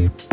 you